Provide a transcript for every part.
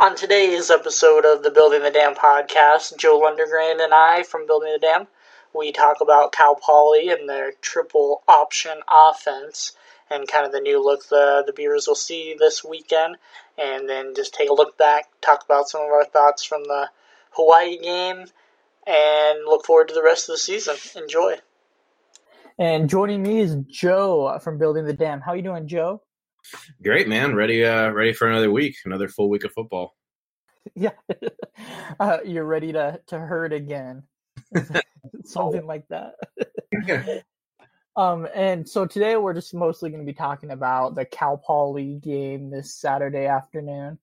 On today's episode of the Building the Dam podcast, Joe Lundergren and I from Building the Dam, we talk about Cal Poly and their triple option offense and kind of the new look the, the Beavers will see this weekend, and then just take a look back, talk about some of our thoughts from the Hawaii game, and look forward to the rest of the season. Enjoy. And joining me is Joe from Building the Dam. How you doing, Joe? Great, man. Ready, uh, ready for another week, another full week of football. Yeah, uh, you're ready to to hurt again, something like that. um, and so today we're just mostly going to be talking about the Cal Poly game this Saturday afternoon.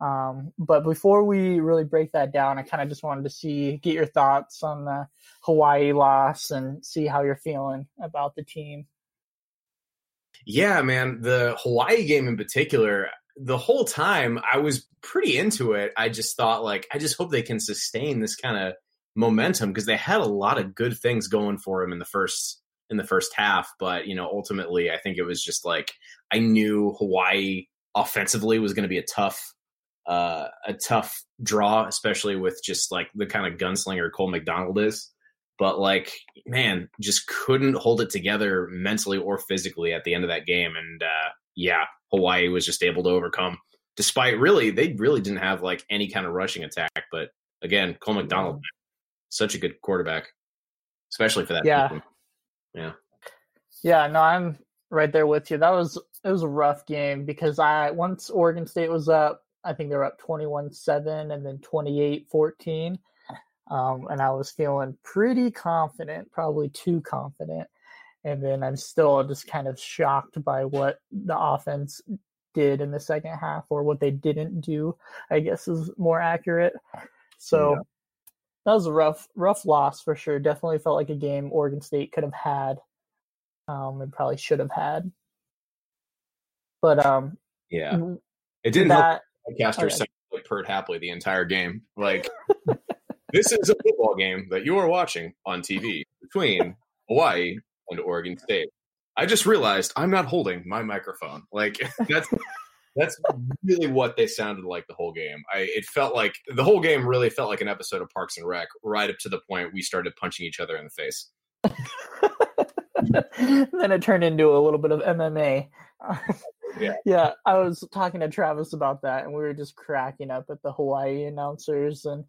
Um, but before we really break that down, I kind of just wanted to see, get your thoughts on the Hawaii loss and see how you're feeling about the team. Yeah, man. The Hawaii game in particular, the whole time I was pretty into it. I just thought, like, I just hope they can sustain this kind of momentum because they had a lot of good things going for them in the first in the first half. But you know, ultimately, I think it was just like I knew Hawaii offensively was going to be a tough uh, a tough draw, especially with just like the kind of gunslinger Cole McDonald is but like man just couldn't hold it together mentally or physically at the end of that game and uh, yeah hawaii was just able to overcome despite really they really didn't have like any kind of rushing attack but again cole mcdonald such a good quarterback especially for that yeah. team. yeah. Yeah no i'm right there with you. That was it was a rough game because i once oregon state was up i think they were up 21-7 and then 28-14 um, and I was feeling pretty confident, probably too confident. And then I'm still just kind of shocked by what the offense did in the second half, or what they didn't do. I guess is more accurate. So yeah. that was a rough, rough loss for sure. Definitely felt like a game Oregon State could have had, um, and probably should have had. But um, yeah, it didn't that, help. Yeah. like purred happily the entire game. Like this is a football game that you are watching on TV between Hawaii and Oregon State. I just realized I'm not holding my microphone. Like that's that's really what they sounded like the whole game. I it felt like the whole game really felt like an episode of Parks and Rec, right up to the point we started punching each other in the face. then it turned into a little bit of MMA. Yeah. yeah, I was talking to Travis about that, and we were just cracking up at the Hawaii announcers and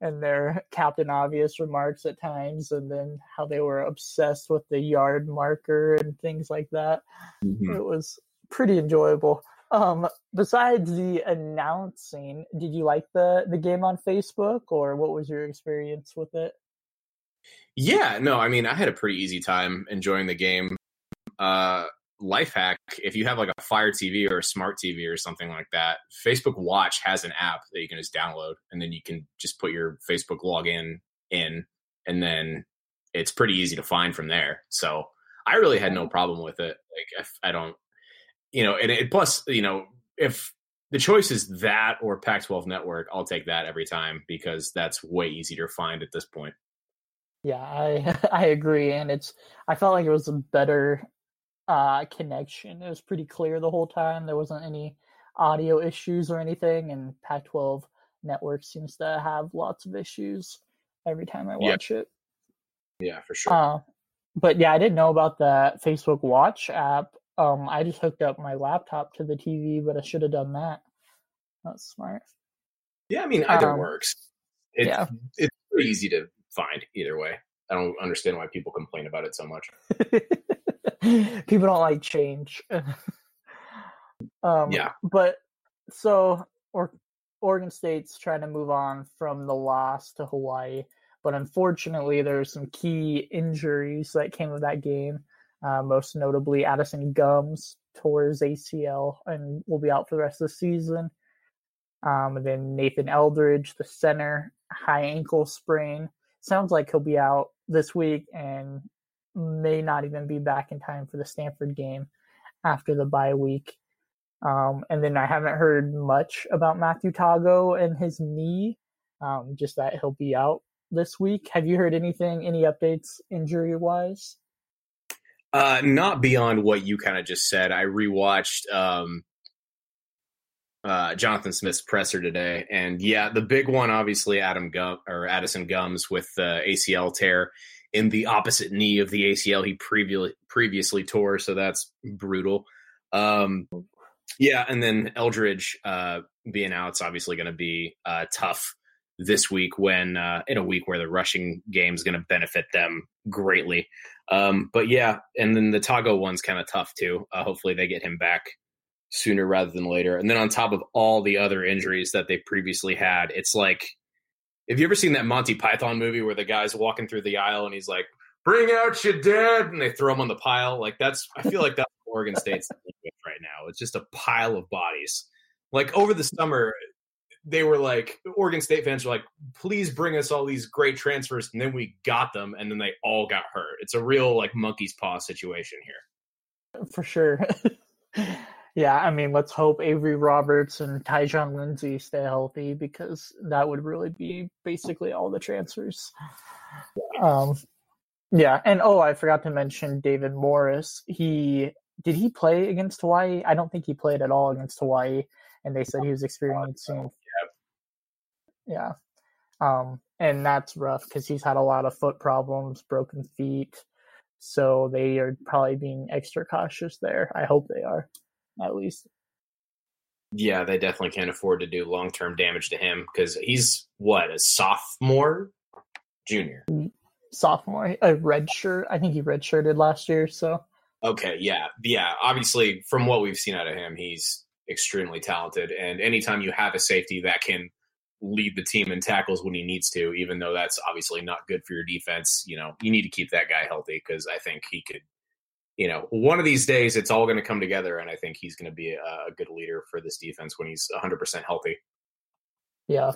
and their Captain Obvious remarks at times, and then how they were obsessed with the yard marker and things like that. Mm-hmm. It was pretty enjoyable. Um, besides the announcing, did you like the the game on Facebook, or what was your experience with it? Yeah, no, I mean, I had a pretty easy time enjoying the game. Uh, life hack if you have like a fire tv or a smart tv or something like that facebook watch has an app that you can just download and then you can just put your facebook login in and then it's pretty easy to find from there. So i really had no problem with it like i don't you know and it plus you know if the choice is that or pac 12 network i'll take that every time because that's way easier to find at this point. Yeah, I I agree, and it's I felt like it was a better uh, connection. It was pretty clear the whole time. There wasn't any audio issues or anything, and Pac-12 network seems to have lots of issues every time I watch yeah. it. Yeah, for sure. Uh, but yeah, I didn't know about the Facebook Watch app. Um, I just hooked up my laptop to the TV, but I should have done that. That's smart. Yeah, I mean either um, works. It, yeah, it's pretty easy to find either way. I don't understand why people complain about it so much. people don't like change. um, yeah, but so or Oregon State's trying to move on from the loss to Hawaii, but unfortunately, there's some key injuries that came of that game. Uh, most notably, Addison Gumbs tore his ACL and will be out for the rest of the season. Um, and then Nathan Eldridge, the center, high ankle sprain. Sounds like he'll be out this week and may not even be back in time for the Stanford game after the bye week. Um, and then I haven't heard much about Matthew Tago and his knee, um, just that he'll be out this week. Have you heard anything, any updates injury wise? Uh, not beyond what you kind of just said. I rewatched um, uh, Jonathan Smith's presser today, and yeah, the big one, obviously, Adam Gum or Addison Gumbs with the ACL tear in the opposite knee of the ACL he previously previously tore, so that's brutal. Um, yeah, and then Eldridge uh, being out, it's obviously going to be uh, tough this week when uh, in a week where the rushing game is going to benefit them greatly. Um, but yeah, and then the Tago one's kind of tough too. Uh, hopefully they get him back sooner rather than later. And then on top of all the other injuries that they previously had, it's like have you ever seen that Monty Python movie where the guy's walking through the aisle and he's like, "Bring out your dead," and they throw him on the pile? Like that's I feel like that's Oregon State's right now. It's just a pile of bodies. Like over the summer, they were like Oregon State fans were like, please bring us all these great transfers, and then we got them, and then they all got hurt. It's a real like monkey's paw situation here. For sure. yeah, I mean, let's hope Avery Roberts and Tyjon Lindsey stay healthy because that would really be basically all the transfers. Um, yeah, and oh, I forgot to mention David Morris. He did he play against Hawaii? I don't think he played at all against Hawaii, and they said he was experiencing. Yeah, um, and that's rough because he's had a lot of foot problems, broken feet, so they are probably being extra cautious there. I hope they are, at least. Yeah, they definitely can't afford to do long term damage to him because he's what a sophomore, junior, mm, sophomore, a red shirt. I think he redshirted last year, so Okay, yeah, yeah. Obviously, from what we've seen out of him, he's extremely talented. And anytime you have a safety that can lead the team in tackles when he needs to, even though that's obviously not good for your defense, you know, you need to keep that guy healthy because I think he could, you know, one of these days it's all going to come together, and I think he's going to be a, a good leader for this defense when he's 100% healthy. Yeah,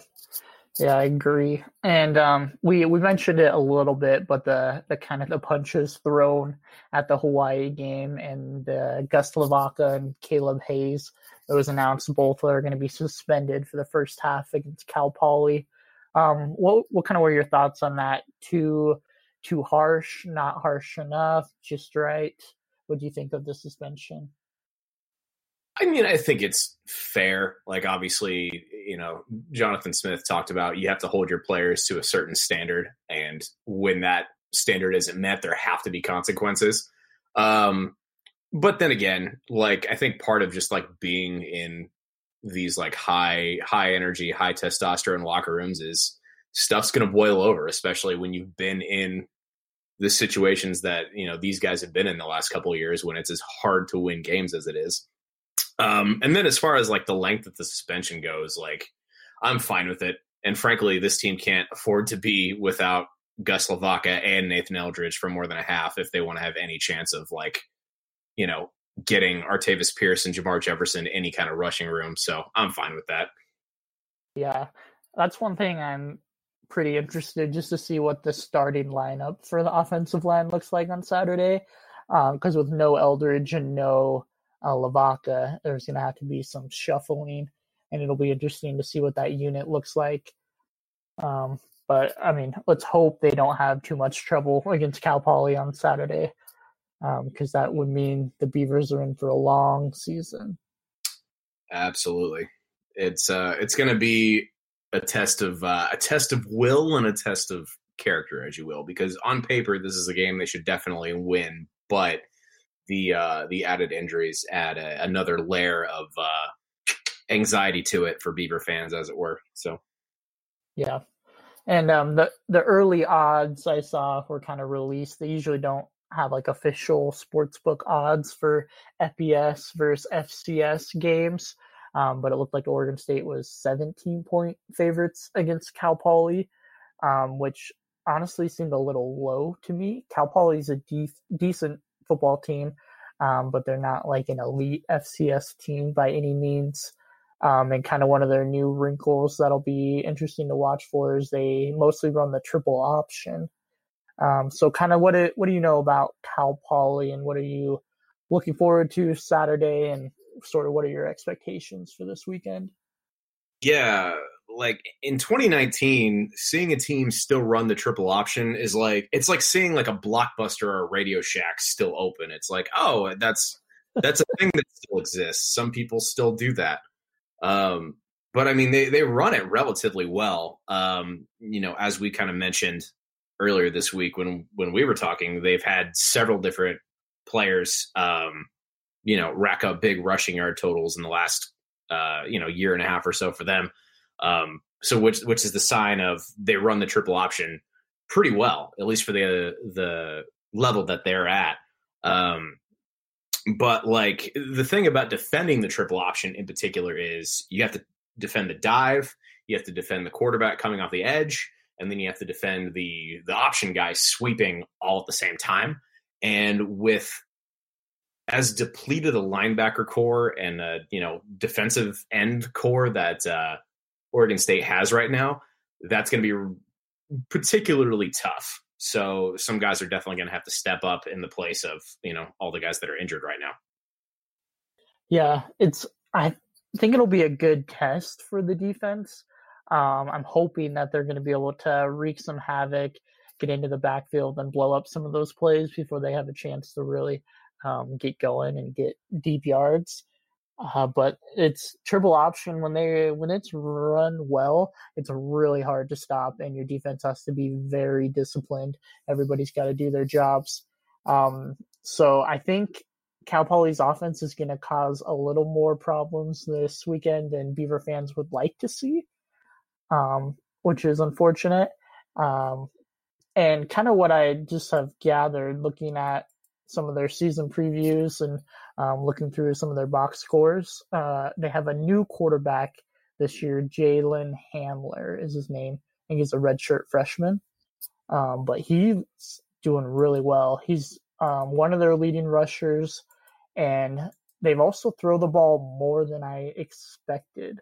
yeah, I agree. And um, we we mentioned it a little bit, but the the kind of the punches thrown at the Hawaii game and uh, Gus Lavaka and Caleb Hayes. It was announced both are going to be suspended for the first half against Cal Poly. Um, what what kind of were your thoughts on that? Too too harsh, not harsh enough, just right? What do you think of the suspension? I mean, I think it's fair. Like, obviously, you know, Jonathan Smith talked about you have to hold your players to a certain standard, and when that standard isn't met, there have to be consequences. Um, but then again, like, I think part of just like being in these like high, high energy, high testosterone locker rooms is stuff's going to boil over, especially when you've been in the situations that you know these guys have been in the last couple of years when it's as hard to win games as it is. Um, and then as far as like the length of the suspension goes, like I'm fine with it. And frankly, this team can't afford to be without Gus Lavaka and Nathan Eldridge for more than a half if they want to have any chance of like, you know, getting Artavis Pierce and Jermar Jefferson any kind of rushing room. So I'm fine with that. Yeah, that's one thing I'm pretty interested just to see what the starting lineup for the offensive line looks like on Saturday. Because um, with no Eldridge and no uh, Lavaka, there's going to have to be some shuffling, and it'll be interesting to see what that unit looks like. Um, but I mean, let's hope they don't have too much trouble against Cal Poly on Saturday, because um, that would mean the Beavers are in for a long season. Absolutely, it's uh, it's going to be a test of uh, a test of will and a test of character, as you will, because on paper this is a game they should definitely win, but the uh, the added injuries add a, another layer of uh, anxiety to it for Beaver fans, as it were. So, yeah, and um, the the early odds I saw were kind of released. They usually don't have like official sportsbook odds for FBS versus FCS games, um, but it looked like Oregon State was 17 point favorites against Cal Poly, um, which honestly seemed a little low to me. Cal Poly is a de- decent football team, um, but they're not like an elite FCS team by any means. Um, and kind of one of their new wrinkles that'll be interesting to watch for is they mostly run the triple option. Um, so, kind of what do, what do you know about Cal Poly, and what are you looking forward to Saturday, and sort of what are your expectations for this weekend? Yeah, like in 2019, seeing a team still run the triple option is like it's like seeing like a blockbuster or a Radio Shack still open. It's like, oh, that's that's a thing that still exists. Some people still do that. Um, but I mean, they they run it relatively well. Um, you know, as we kind of mentioned earlier this week when when we were talking, they've had several different players, um, you know, rack up big rushing yard totals in the last uh, you know year and a half or so for them. Um, so which which is the sign of they run the triple option pretty well, at least for the the level that they're at. Um, but like the thing about defending the triple option in particular is you have to defend the dive, you have to defend the quarterback coming off the edge, and then you have to defend the the option guy sweeping all at the same time. And with as depleted a linebacker core and a you know defensive end core that uh, Oregon State has right now, that's going to be particularly tough. So some guys are definitely going to have to step up in the place of you know all the guys that are injured right now. Yeah, it's I think it'll be a good test for the defense. Um, I'm hoping that they're going to be able to wreak some havoc, get into the backfield, and blow up some of those plays before they have a chance to really um, get going and get deep yards. Uh, but it's triple option when they when it's run well, it's really hard to stop, and your defense has to be very disciplined. Everybody's got to do their jobs. Um, so I think Cal Poly's offense is going to cause a little more problems this weekend than Beaver fans would like to see, um, which is unfortunate. Um, and kind of what I just have gathered looking at some of their season previews and um, looking through some of their box scores. Uh, they have a new quarterback this year, Jalen Hamler is his name. I think he's a redshirt freshman, um, but he's doing really well. He's um, one of their leading rushers, and they've also throw the ball more than I expected.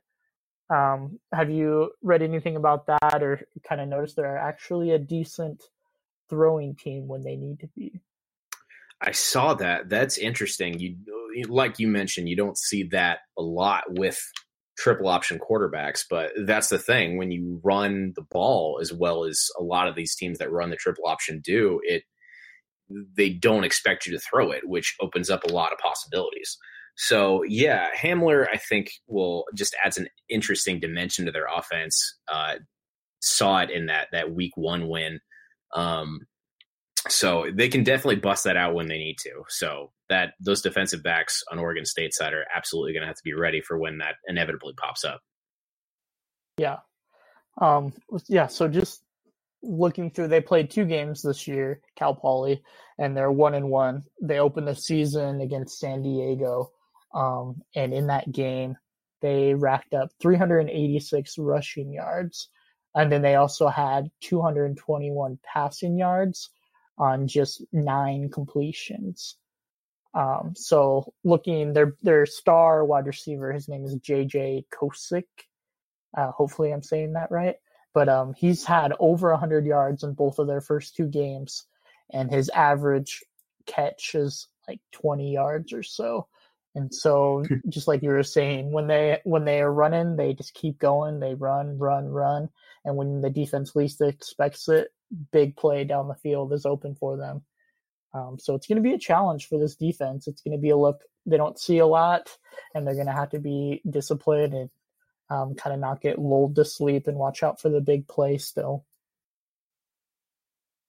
Um, have you read anything about that, or kind of noticed they're actually a decent throwing team when they need to be? I saw that. That's interesting. You like you mentioned, you don't see that a lot with triple option quarterbacks, but that's the thing when you run the ball as well as a lot of these teams that run the triple option do, it they don't expect you to throw it, which opens up a lot of possibilities. So yeah, Hamler I think will just adds an interesting dimension to their offense. Uh, saw it in that that week one win. Um, so they can definitely bust that out when they need to. So that those defensive backs on Oregon State side are absolutely going to have to be ready for when that inevitably pops up. Yeah. Um, yeah. So just looking through, they played two games this year, Cal Poly, and they're one and one. They opened the season against San Diego. Um, and in that game, they racked up 386 rushing yards. And then they also had 221 passing yards on just nine completions. Um, so looking their their star wide receiver, his name is JJ Koski. Uh, hopefully, I'm saying that right. But um, he's had over 100 yards in both of their first two games, and his average catch is like 20 yards or so. And so, just like you were saying, when they when they are running, they just keep going. They run, run, run, and when the defense least expects it, big play down the field is open for them. Um, so it's going to be a challenge for this defense. It's going to be a look they don't see a lot, and they're going to have to be disciplined and um, kind of not get lulled to sleep and watch out for the big play still.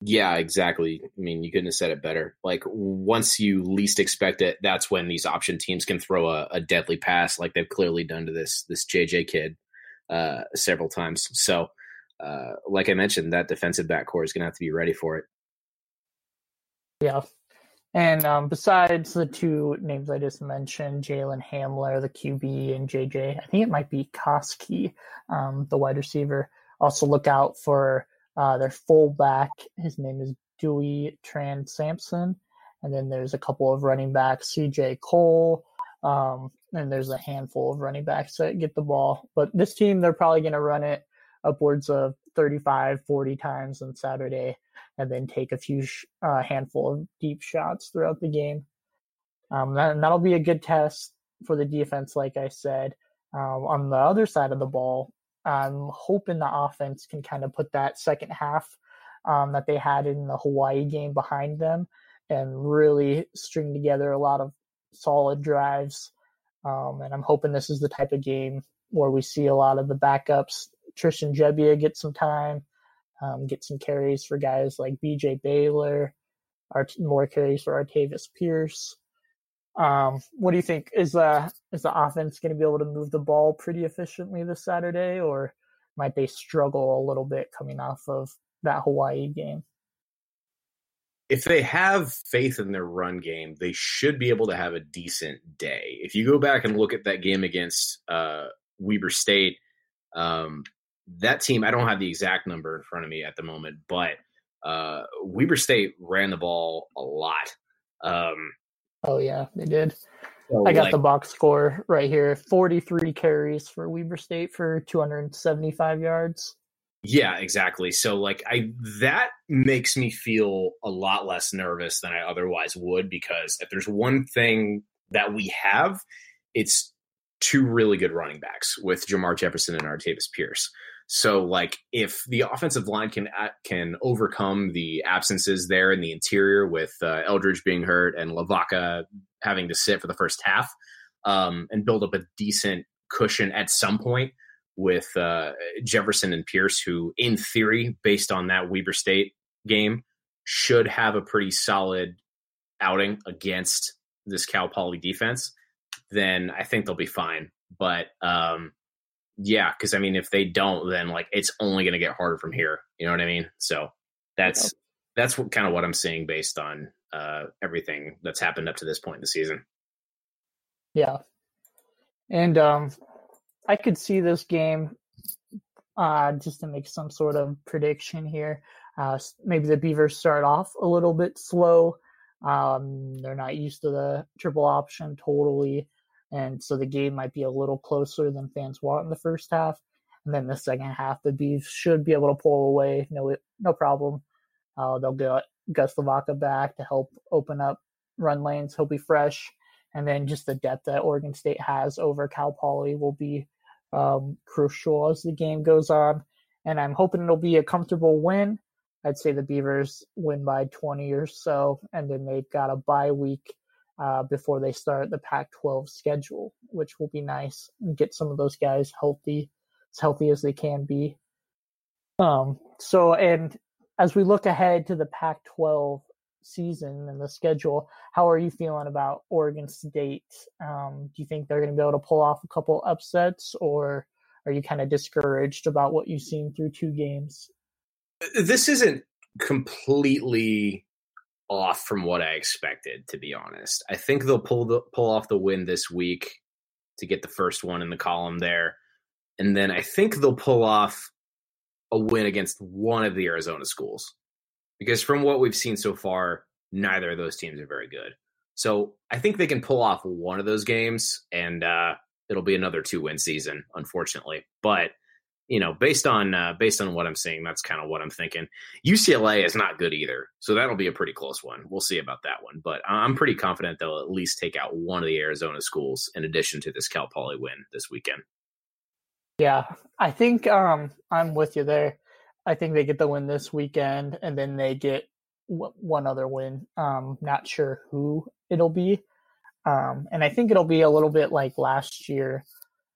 Yeah, exactly. I mean, you couldn't have said it better. Like once you least expect it, that's when these option teams can throw a, a deadly pass, like they've clearly done to this this JJ kid uh, several times. So uh, like I mentioned, that defensive back core is going to have to be ready for it. Yeah. And um, besides the two names I just mentioned, Jalen Hamler, the QB, and JJ, I think it might be Koski, um, the wide receiver. Also, look out for uh, their fullback. His name is Duy Tran-Sampson. And then there's a couple of running backs, CJ Cole. Um, and there's a handful of running backs that get the ball. But this team, they're probably going to run it upwards of 35, 40 times on Saturday, and then take a few sh- uh, handful of deep shots throughout the game. Um, that, that'll be a good test for the defense, like I said. Um, on the other side of the ball, I'm hoping the offense can kind of put that second half um, that they had in the Hawaii game behind them and really string together a lot of solid drives. Um, and I'm hoping this is the type of game where we see a lot of the backups. Tristan Gebbia get some time, um, get some carries for guys like BJ Baylor, Art- more carries for Artavis Pierce. Um, what do you think? Is the is the offense going to be able to move the ball pretty efficiently this Saturday, or might they struggle a little bit coming off of that Hawaii game? If they have faith in their run game, they should be able to have a decent day. If you go back and look at that game against uh, Weber State, um, that team, I don't have the exact number in front of me at the moment, but uh, Weber State ran the ball a lot. Um, oh, yeah, they did. So I got like, the box score right here 43 carries for Weber State for 275 yards. Yeah, exactly. So like I that makes me feel a lot less nervous than I otherwise would because if there's one thing that we have, it's two really good running backs with Jermar Jefferson and Artavis Pierce. So like if the offensive line can can overcome the absences there in the interior with uh, Eldridge being hurt and Lavaka having to sit for the first half um, and build up a decent cushion at some point with uh, Jefferson and Pierce, who in theory, based on that Weber State game, should have a pretty solid outing against this Cal Poly defense, then I think they'll be fine. But um, yeah, because I mean, if they don't, then like it's only going to get harder from here. You know what I mean? So that's that's what, kind of what I'm seeing based on uh, everything that's happened up to this point in the season. Yeah, and um, I could see this game uh, just to make some sort of prediction here. Uh, maybe the Beavers start off a little bit slow. Um, they're not used to the triple option totally and so the game might be a little closer than fans want in the first half. And then the second half, the Beavs should be able to pull away, no no problem. Uh, they'll get Gus Lavaka back to help open up run lanes. He'll be fresh, and then just the depth that Oregon State has over Cal Poly will be um, crucial as the game goes on. And I'm hoping it'll be a comfortable win. I'd say the Beavers win by 20 or so, and then they've got a bye week uh, before they start the Pac-12 schedule, which will be nice and get some of those guys healthy, as healthy as they can be. Um, so, and as we look ahead to the Pac-12 season and the schedule, how are you feeling about Oregon State? Um, do you think they're going to be able to pull off a couple upsets, or are you kind of discouraged about what you've seen through two games? This isn't completely off from what I expected, to be honest. I think they'll pull the pull off the win this week to get the first one in the column there. And then I think they'll pull off a win against one of the Arizona schools. Because from what we've seen so far, neither of those teams are very good. So I think they can pull off one of those games and uh, it'll be another two win season, unfortunately. But you know, based on uh, based on what I'm seeing, that's kind of what I'm thinking. UCLA is not good either, so that'll be a pretty close one. We'll see about that one, but I'm pretty confident they'll at least take out one of the Arizona schools in addition to this Cal Poly win this weekend. Yeah, I think um, I'm with you there. I think they get the win this weekend, and then they get w- one other win. Um, not sure who it'll be, um, and I think it'll be a little bit like last year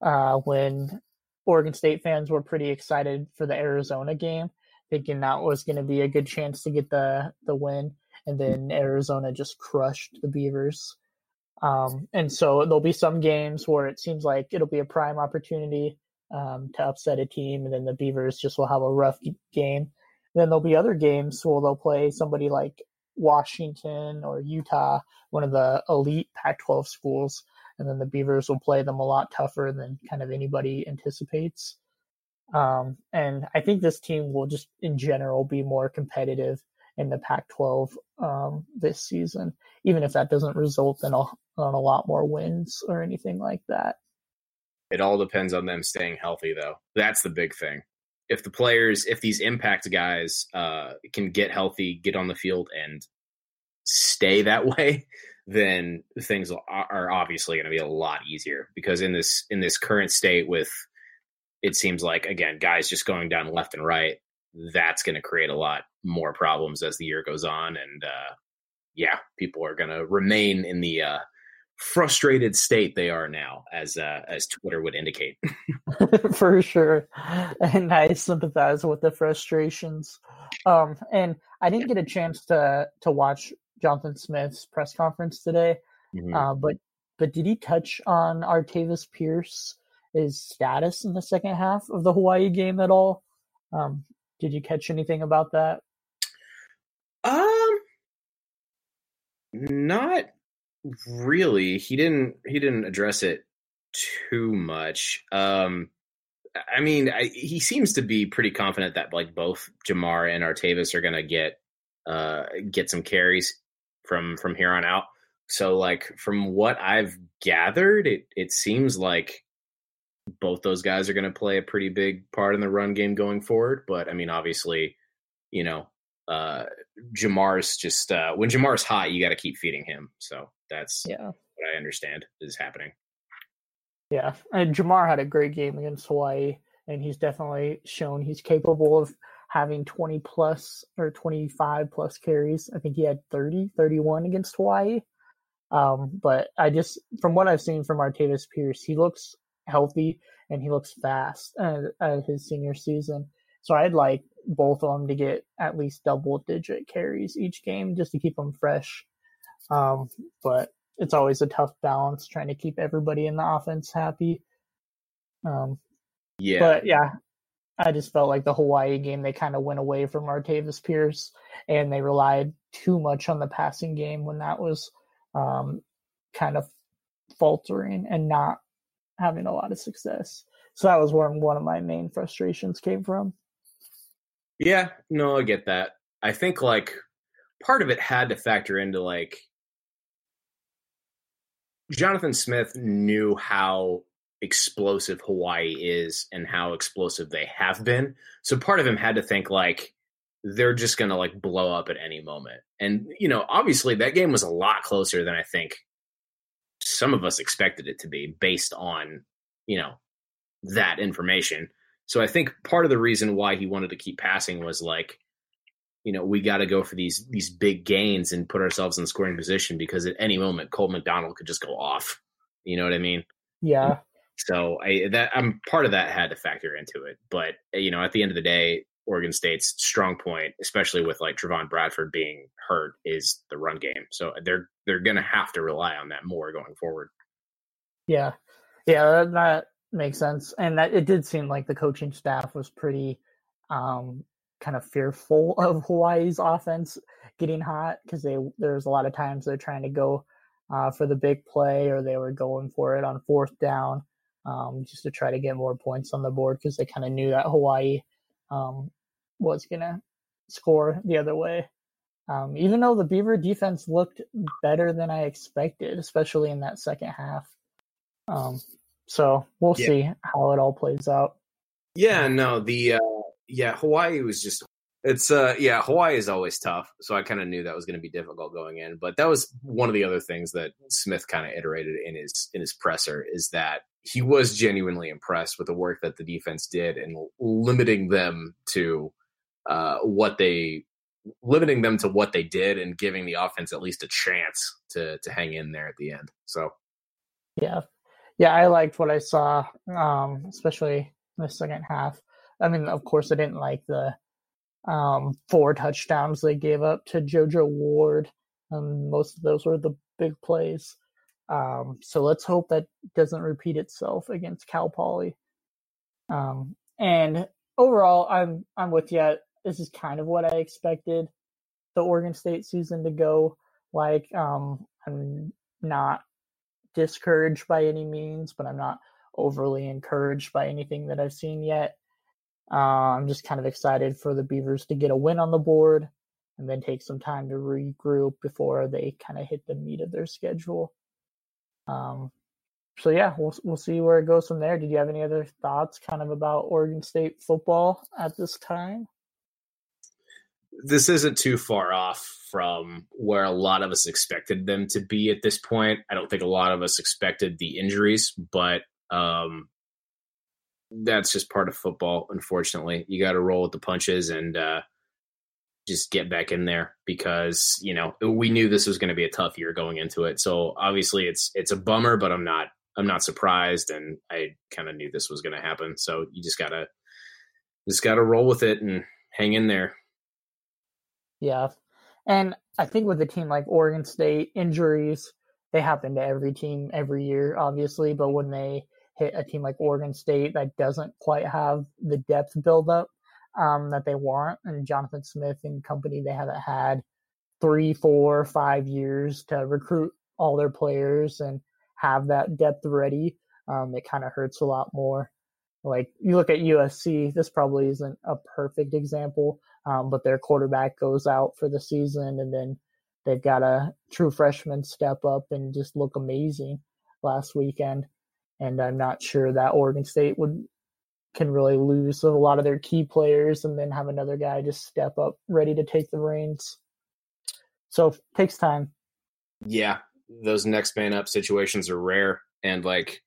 uh, when Oregon State fans were pretty excited for the Arizona game, thinking that was going to be a good chance to get the the win, and then Arizona just crushed the Beavers. Um, and so there'll be some games where it seems like it'll be a prime opportunity um, to upset a team, and then the Beavers just will have a rough game. And then there'll be other games where they'll play somebody like Washington or Utah, one of the elite Pac-12 schools, and then the Beavers will play them a lot tougher than kind of anybody anticipates. Um, and I think this team will just in general be more competitive in the Pac-12 um, this season, even if that doesn't result in a, on a lot more wins or anything like that. It all depends on them staying healthy, though. That's the big thing. If the players, if these impact guys uh, can get healthy, get on the field, and stay that way, then things are obviously going to be a lot easier because in this in this current state with it seems like again guys just going down left and right that's going to create a lot more problems as the year goes on and uh, yeah people are going to remain in the uh, frustrated state they are now, as uh, as Twitter would indicate. For sure, and I sympathize with the frustrations. Um, and I didn't get a chance to to watch Jonathan Smith's press conference today, mm-hmm. uh, but but did he touch on Artavis Pierce, his status in the second half of the Hawaii game at all? Um, did you catch anything about that? Um, not really. He didn't. He didn't address it too much. Um, I mean, I, he seems to be pretty confident that like both Jermar and Artavis are going to get uh get some carries from from here on out. So like from what I've gathered, it it seems like both those guys are going to play a pretty big part in the run game going forward. But I mean, obviously, you know, uh, Jermar's just uh, when Jermar's hot, you got to keep feeding him. So that's yeah. what I understand is happening. Yeah, and Jermar had a great game against Hawaii, and he's definitely shown he's capable of having 20 plus or 25 plus carries. I think he had 30, 31 against Hawaii. Um, but I just, from what I've seen from Artavis Pierce, he looks healthy and he looks fast at, at his senior season. So I'd like both of them to get at least double digit carries each game just to keep them fresh. Um, but it's always a tough balance trying to keep everybody in the offense happy. Um, yeah. But yeah, I just felt like the Hawaii game, they kind of went away from Artavis Pierce and they relied too much on the passing game when that was um, kind of faltering and not having a lot of success. So that was where one of my main frustrations came from. Yeah, no, I get that. I think like part of it had to factor into like Jonathan Smith knew how explosive Hawaii is and how explosive they have been. So part of him had to think like they're just going to like blow up at any moment. And you know, obviously that game was a lot closer than I think some of us expected it to be based on, you know, that information. So I think part of the reason why he wanted to keep passing was like you know, we got to go for these these big gains and put ourselves in scoring position because at any moment Cole McDonald could just go off. You know what I mean? Yeah. So I that I'm part of that had to factor into it, but you know, at the end of the day, Oregon State's strong point, especially with like Trevon Bradford being hurt, is the run game. So they're they're gonna have to rely on that more going forward. Yeah, yeah, that, that makes sense, and that it did seem like the coaching staff was pretty um, kind of fearful of Hawaii's offense getting hot because they there's a lot of times they're trying to go uh, for the big play or they were going for it on fourth down um, just to try to get more points on the board because they kind of knew that Hawaii um, was gonna score the other way. Um, even though the Beaver defense looked better than I expected, especially in that second half. Um, so we'll yeah. see how it all plays out. Yeah, no, the uh, yeah, Hawaii was just it's uh yeah, Hawaii is always tough. So I kind of knew that was going to be difficult going in, but that was one of the other things that Smith kind of iterated in his in his presser is that he was genuinely impressed with the work that the defense did and limiting them to uh what they limiting them to what they did and giving the offense at least a chance to to hang in there at the end. So yeah. Yeah, I liked what I saw um especially in the second half. I mean, of course, I didn't like the um, four touchdowns they gave up to JoJo Ward. Um, most of those were the big plays. Um, so let's hope that doesn't repeat itself against Cal Poly. Um, and overall, I'm I'm with you. This is kind of what I expected the Oregon State season to go. Like, um, I'm not discouraged by any means, but I'm not overly encouraged by anything that I've seen yet. Uh, I'm just kind of excited for the Beavers to get a win on the board and then take some time to regroup before they kind of hit the meat of their schedule. Um, so yeah, we'll we'll see where it goes from there. Did you have any other thoughts, kind of about Oregon State football at this time? This isn't too far off from where a lot of us expected them to be at this point. I don't think a lot of us expected the injuries, but um, that's just part of football. Unfortunately, you got to roll with the punches, and uh, just get back in there because you know we knew this was going to be a tough year going into it. So obviously it's it's a bummer, but I'm not I'm not surprised, and I kind of knew this was going to happen. So you just gotta just gotta roll with it and hang in there. Yeah, and I think with a team like Oregon State, injuries they happen to every team every year, obviously. But when they hit a team like Oregon State that doesn't quite have the depth buildup um, that they want, and Jonathan Smith and company, they haven't had three, four, five years to recruit all their players and have that depth ready. Um, it kind of hurts a lot more. Like you look at USC, this probably isn't a perfect example, um, but their quarterback goes out for the season, and then they've got a true freshman step up and just look amazing last weekend. And I'm not sure that Oregon State would can really lose a lot of their key players and then have another guy just step up ready to take the reins. So takes time. Yeah, those next man up situations are rare and like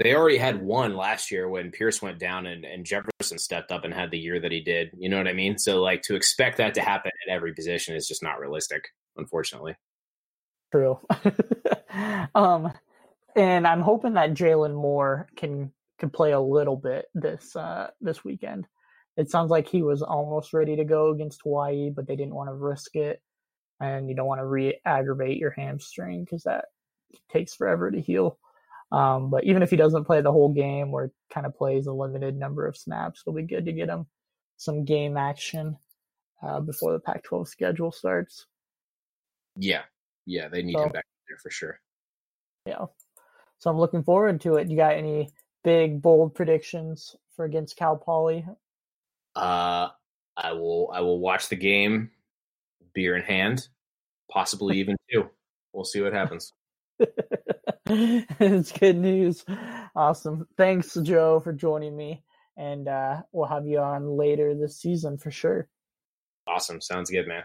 they already had one last year when Pierce went down and, and Jefferson stepped up and had the year that he did. You know what I mean? So like to expect that to happen at every position is just not realistic, unfortunately. True. um, and I'm hoping that Jalen Moore can can play a little bit this uh, this weekend. It sounds like he was almost ready to go against Hawaii, but they didn't want to risk it, and you don't want to re-aggravate your hamstring because that takes forever to heal. Um, but even if he doesn't play the whole game or kind of plays a limited number of snaps, it'll be good to get him some game action uh, before the Pac-12 schedule starts. Yeah, yeah, they need so, him back there for sure. Yeah, so I'm looking forward to it. You got any big bold predictions for against Cal Poly? Uh, I will. I will watch the game, beer in hand, possibly even two. We'll see what happens. it's good news. Awesome. Thanks, Joe, for joining me. And uh, we'll have you on later this season for sure. Awesome. Sounds good, man.